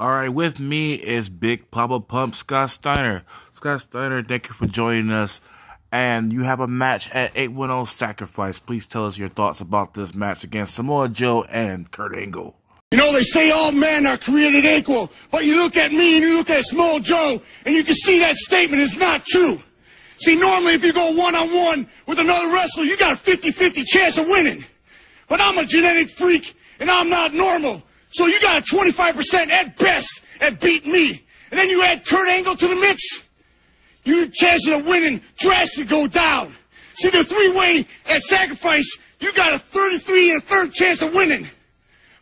All right, with me is Big Poppa Pump Scott Steiner. Scott Steiner, thank you for joining us. And you have a match at 810 Sacrifice. Please tell us your thoughts about this match against Samoa Joe and Kurt Angle. You know, they say all men are created equal, but you look at me and you look at Samoa Joe, and you can see that statement is not true. See, normally if you go one on one with another wrestler, you got a 50 50 chance of winning. But I'm a genetic freak, and I'm not normal. So you got a 25% at best at beating me. And then you add Kurt Angle to the mix, your chances of winning drastically go down. See, the three way at sacrifice, you got a 33 and a third chance of winning.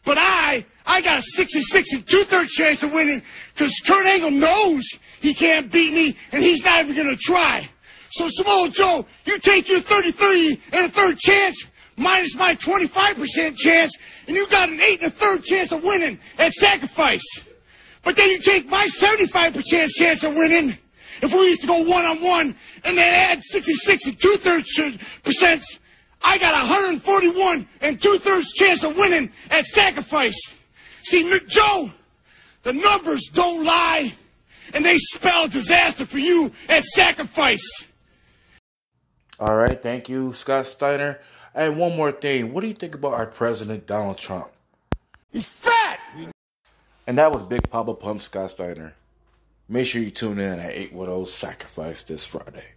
But I, I got a 66 and two thirds chance of winning because Kurt Angle knows he can't beat me and he's not even going to try. So Samoa Joe, you take your 33 and a third chance minus my 25% chance, and you got an 8 and a third chance of winning at sacrifice. But then you take my 75% chance of winning, if we used to go one on one, and then add 66 and two thirds percent, I got 141 and two thirds chance of winning at sacrifice. See, Joe, the numbers don't lie, and they spell disaster for you at sacrifice. All right, thank you, Scott Steiner. And one more thing, what do you think about our president, Donald Trump? He's fat! And that was Big Poppa Pump Scott Steiner. Make sure you tune in at 810 Sacrifice this Friday.